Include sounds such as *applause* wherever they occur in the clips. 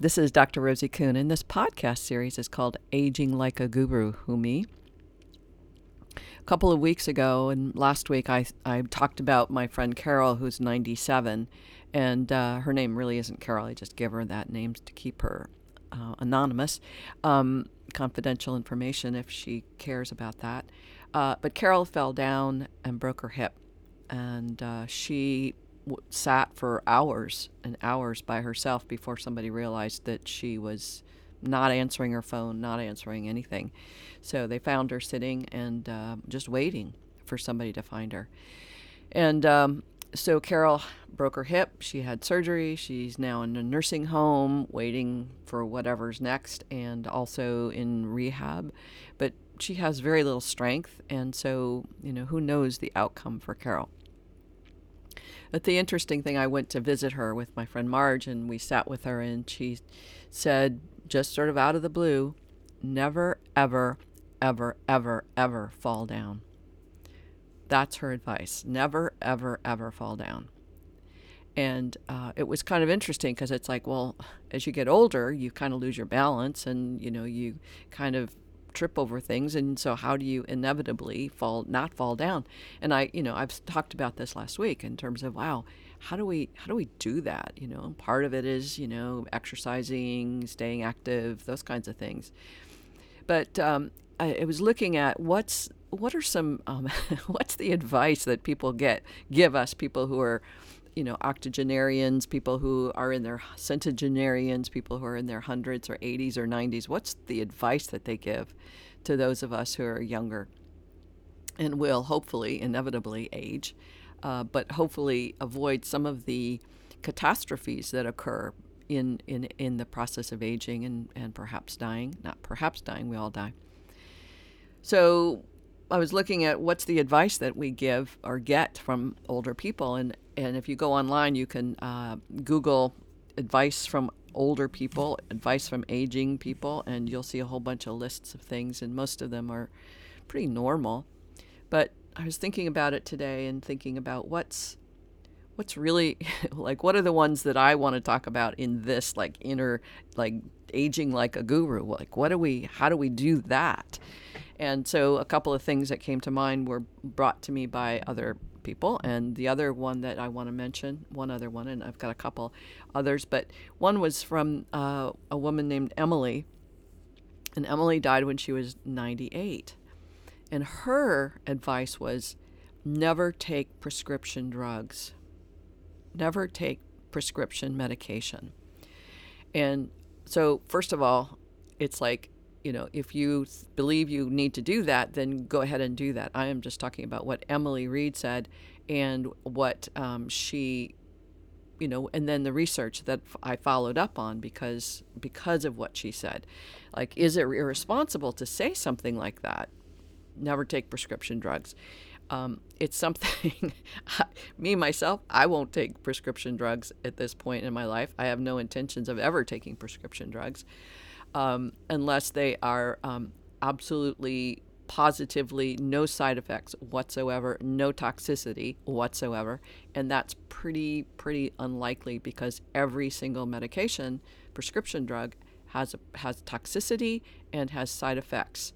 This is Dr. Rosie Kuhn, and this podcast series is called Aging Like a Guru Who Me. A couple of weeks ago, and last week, I, I talked about my friend Carol, who's 97, and uh, her name really isn't Carol. I just give her that name to keep her uh, anonymous, um, confidential information if she cares about that. Uh, but Carol fell down and broke her hip, and uh, she w- sat for hours and hours by herself before somebody realized that she was not answering her phone, not answering anything. So they found her sitting and uh, just waiting for somebody to find her. And um, so Carol broke her hip. She had surgery. She's now in a nursing home waiting for whatever's next and also in rehab. But she has very little strength. And so, you know, who knows the outcome for Carol. But the interesting thing, I went to visit her with my friend Marge, and we sat with her, and she said, just sort of out of the blue, never, ever, ever, ever, ever fall down. That's her advice. Never, ever, ever fall down. And uh, it was kind of interesting because it's like, well, as you get older, you kind of lose your balance and, you know, you kind of trip over things and so how do you inevitably fall not fall down? And i you know i've talked about this last week in terms of wow how do we how do we do that you know? Part of it is you know exercising staying active those kinds of things. But um, I, I, was looking at what's what are some um, *laughs* what's the advice that people get give us people who are you know, octogenarians, people who are in their centenarians, people who are in their hundreds or 80s or 90s, what's the advice that they give to those of us who are younger and will hopefully, inevitably age, uh, but hopefully avoid some of the catastrophes that occur in, in, in the process of aging and, and perhaps dying? Not perhaps dying, we all die. So I was looking at what's the advice that we give or get from older people, and and if you go online, you can uh, Google advice from older people, advice from aging people, and you'll see a whole bunch of lists of things, and most of them are pretty normal. But I was thinking about it today and thinking about what's what's really *laughs* like what are the ones that I want to talk about in this like inner like aging like a guru like what do we how do we do that and so a couple of things that came to mind were brought to me by other people. And the other one that I want to mention, one other one, and I've got a couple others, but one was from uh, a woman named Emily. And Emily died when she was 98. And her advice was never take prescription drugs, never take prescription medication. And so, first of all, it's like you know, if you believe you need to do that, then go ahead and do that. I am just talking about what Emily Reed said and what um, she, you know, and then the research that I followed up on because because of what she said. Like, is it irresponsible to say something like that? Never take prescription drugs. Um, it's something, *laughs* me myself, I won't take prescription drugs at this point in my life. I have no intentions of ever taking prescription drugs um, unless they are um, absolutely positively no side effects whatsoever, no toxicity whatsoever, and that's pretty pretty unlikely because every single medication, prescription drug, has has toxicity and has side effects,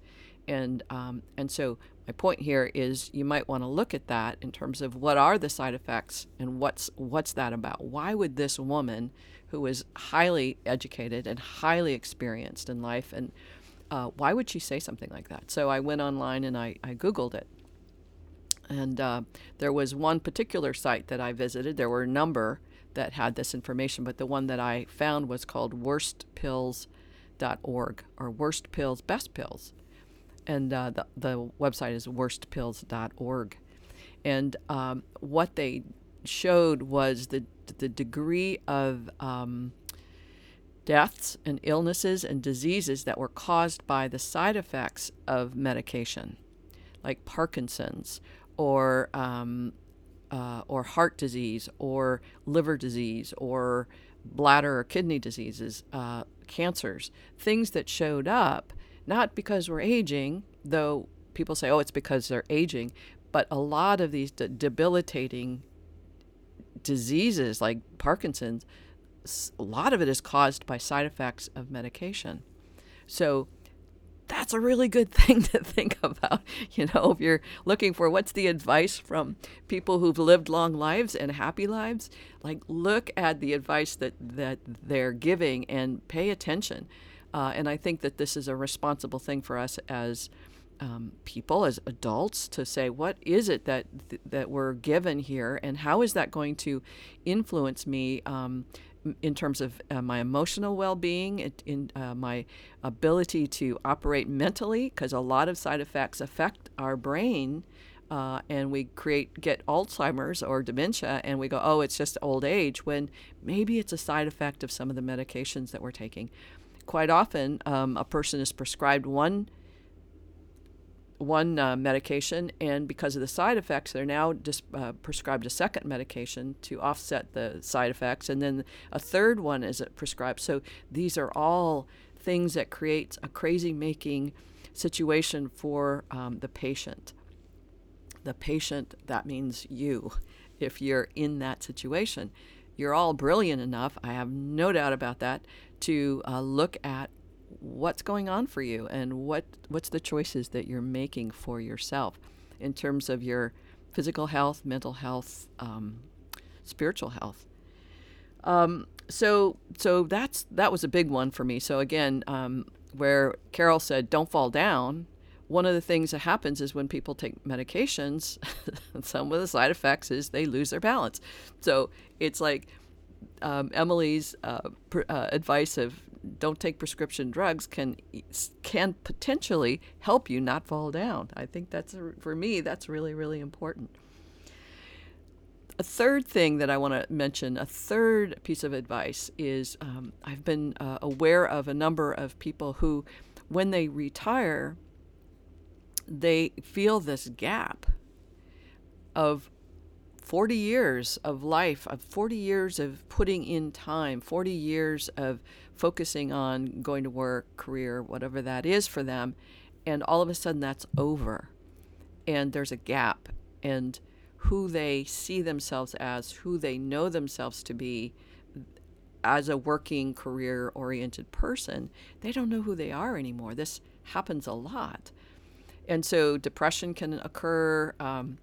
and um, and so my point here is you might want to look at that in terms of what are the side effects and what's what's that about? Why would this woman who is highly educated and highly experienced in life. And uh, why would she say something like that? So I went online and I, I Googled it. And uh, there was one particular site that I visited. There were a number that had this information, but the one that I found was called worstpills.org or worst pills, best pills. And uh, the, the website is worstpills.org. And um, what they showed was the the degree of um, deaths and illnesses and diseases that were caused by the side effects of medication, like Parkinson's or um, uh, or heart disease or liver disease or bladder or kidney diseases, uh, cancers, things that showed up not because we're aging, though people say, oh, it's because they're aging, but a lot of these de- debilitating diseases like Parkinson's a lot of it is caused by side effects of medication. So that's a really good *laughs* thing to think about. You know, if you're looking for what's the advice from people who've lived long lives and happy lives, like look at the advice that, that they're giving and pay attention. Uh, and I think that this is a responsible thing for us as um, people, as adults, to say what is it that th- that we're given here, and how is that going to influence me um, in terms of uh, my emotional well-being, in uh, my ability to operate mentally, because a lot of side effects affect our brain. Uh, and we create get Alzheimer's or dementia, and we go, oh, it's just old age. When maybe it's a side effect of some of the medications that we're taking. Quite often, um, a person is prescribed one one uh, medication, and because of the side effects, they're now just uh, prescribed a second medication to offset the side effects, and then a third one is prescribed. So these are all things that create a crazy making situation for um, the patient. The patient, that means you, if you're in that situation. You're all brilliant enough, I have no doubt about that, to uh, look at what's going on for you and what what's the choices that you're making for yourself in terms of your physical health, mental health, um, spiritual health. Um, so so that's that was a big one for me. So again, um, where Carol said, "Don't fall down." One of the things that happens is when people take medications, *laughs* some of the side effects is they lose their balance. So it's like um, Emily's uh, pr- uh, advice of don't take prescription drugs can can potentially help you not fall down. I think that's for me that's really really important. A third thing that I want to mention, a third piece of advice is um, I've been uh, aware of a number of people who, when they retire, they feel this gap of 40 years of life, of 40 years of putting in time, 40 years of focusing on going to work, career, whatever that is for them, and all of a sudden that's over. And there's a gap. And who they see themselves as, who they know themselves to be as a working, career oriented person, they don't know who they are anymore. This happens a lot. And so depression can occur. Um,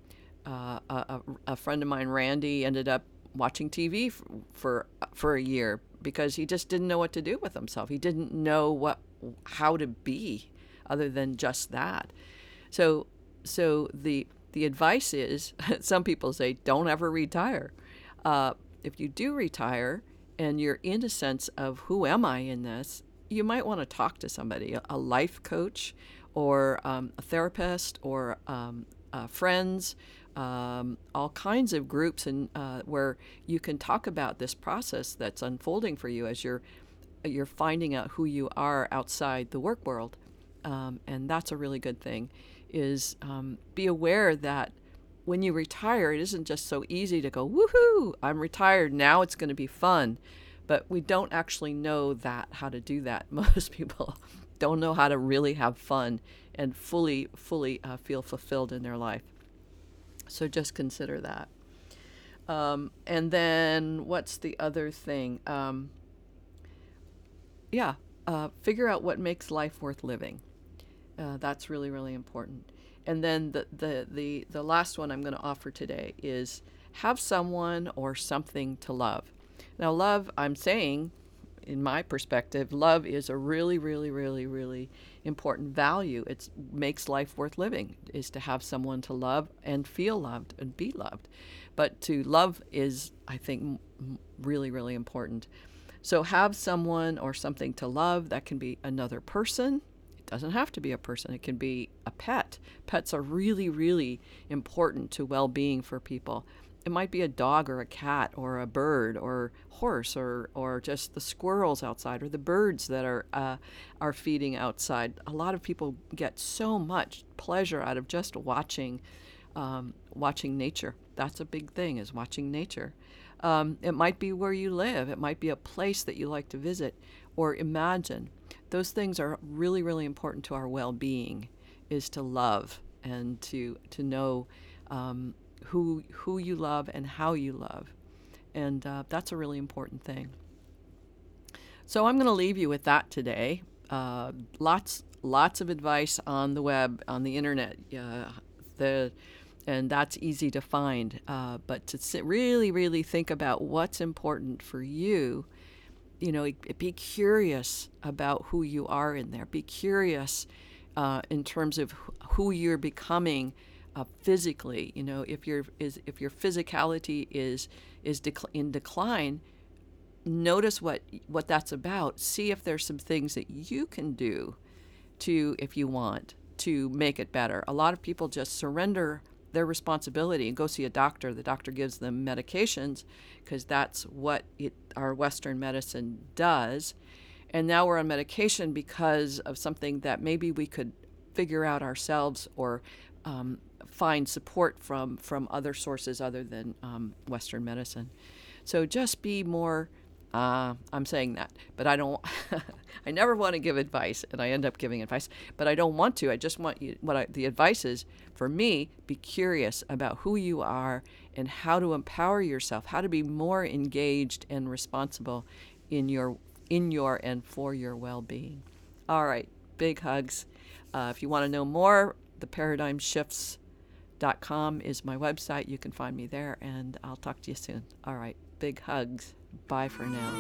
uh, a, a, friend of mine, Randy, ended up watching TV for, for for a year because he just didn't know what to do with himself. He didn't know what how to be other than just that. So so the the advice is *laughs* some people say don't ever retire. Uh, if you do retire and you're in a sense of who am I in this, you might want to talk to somebody, a, life coach or um, a therapist or um, uh, friends um, all kinds of groups and uh, where you can talk about this process that's unfolding for you as you're you're finding out who you are outside the work world, um, and that's a really good thing. Is um, be aware that when you retire, it isn't just so easy to go woohoo! I'm retired now. It's going to be fun, but we don't actually know that how to do that. *laughs* Most people don't know how to really have fun and fully fully uh, feel fulfilled in their life. So just consider that. Um, and then what's the other thing? Um, yeah, uh, figure out what makes life worth living. Uh, that's really, really important. And then the, the, the, the last one I'm going to offer today is have someone or something to love. Now, love, I'm saying, in my perspective, love is a really, really, really, really important value. It makes life worth living is to have someone to love and feel loved and be loved. But to love is, I think, really, really important. So have someone or something to love. That can be another person. It doesn't have to be a person. It can be a pet. Pets are really, really important to well-being for people it might be a dog or a cat or a bird or horse or, or just the squirrels outside or the birds that are uh, are feeding outside. A lot of people get so much pleasure out of just watching um, watching nature. That's a big thing is watching nature. Um, it might be where you live. It might be a place that you like to visit or imagine. Those things are really really important to our well-being. Is to love and to to know. Um, who who you love and how you love, and uh, that's a really important thing. So I'm going to leave you with that today. Uh, lots, lots of advice on the web, on the internet. Uh, the and that's easy to find. Uh, but to sit, really, really think about what's important for you. You know, be curious about who you are in there. Be curious uh, in terms of who you're becoming uh, physically. You know, if your is if your physicality is is dec- in decline, notice what what that's about. See if there's some things that you can do to, if you want, to make it better. A lot of people just surrender their responsibility and go see a doctor. The doctor gives them medications because that's what it, our Western medicine does. And now we're on medication because of something that maybe we could figure out ourselves or um, find support from from other sources other than um, Western medicine. So just be more uh, I'm saying that, but I don't. *laughs* I never want to give advice, and I end up giving advice, but I don't want to. I just want you. What I, the advice is for me: be curious about who you are and how to empower yourself, how to be more engaged and responsible in your in your and for your well-being. All right, big hugs. Uh, if you want to know more, the paradigm shifts. Com is my website. You can find me there, and I'll talk to you soon. All right, big hugs. Bye for now.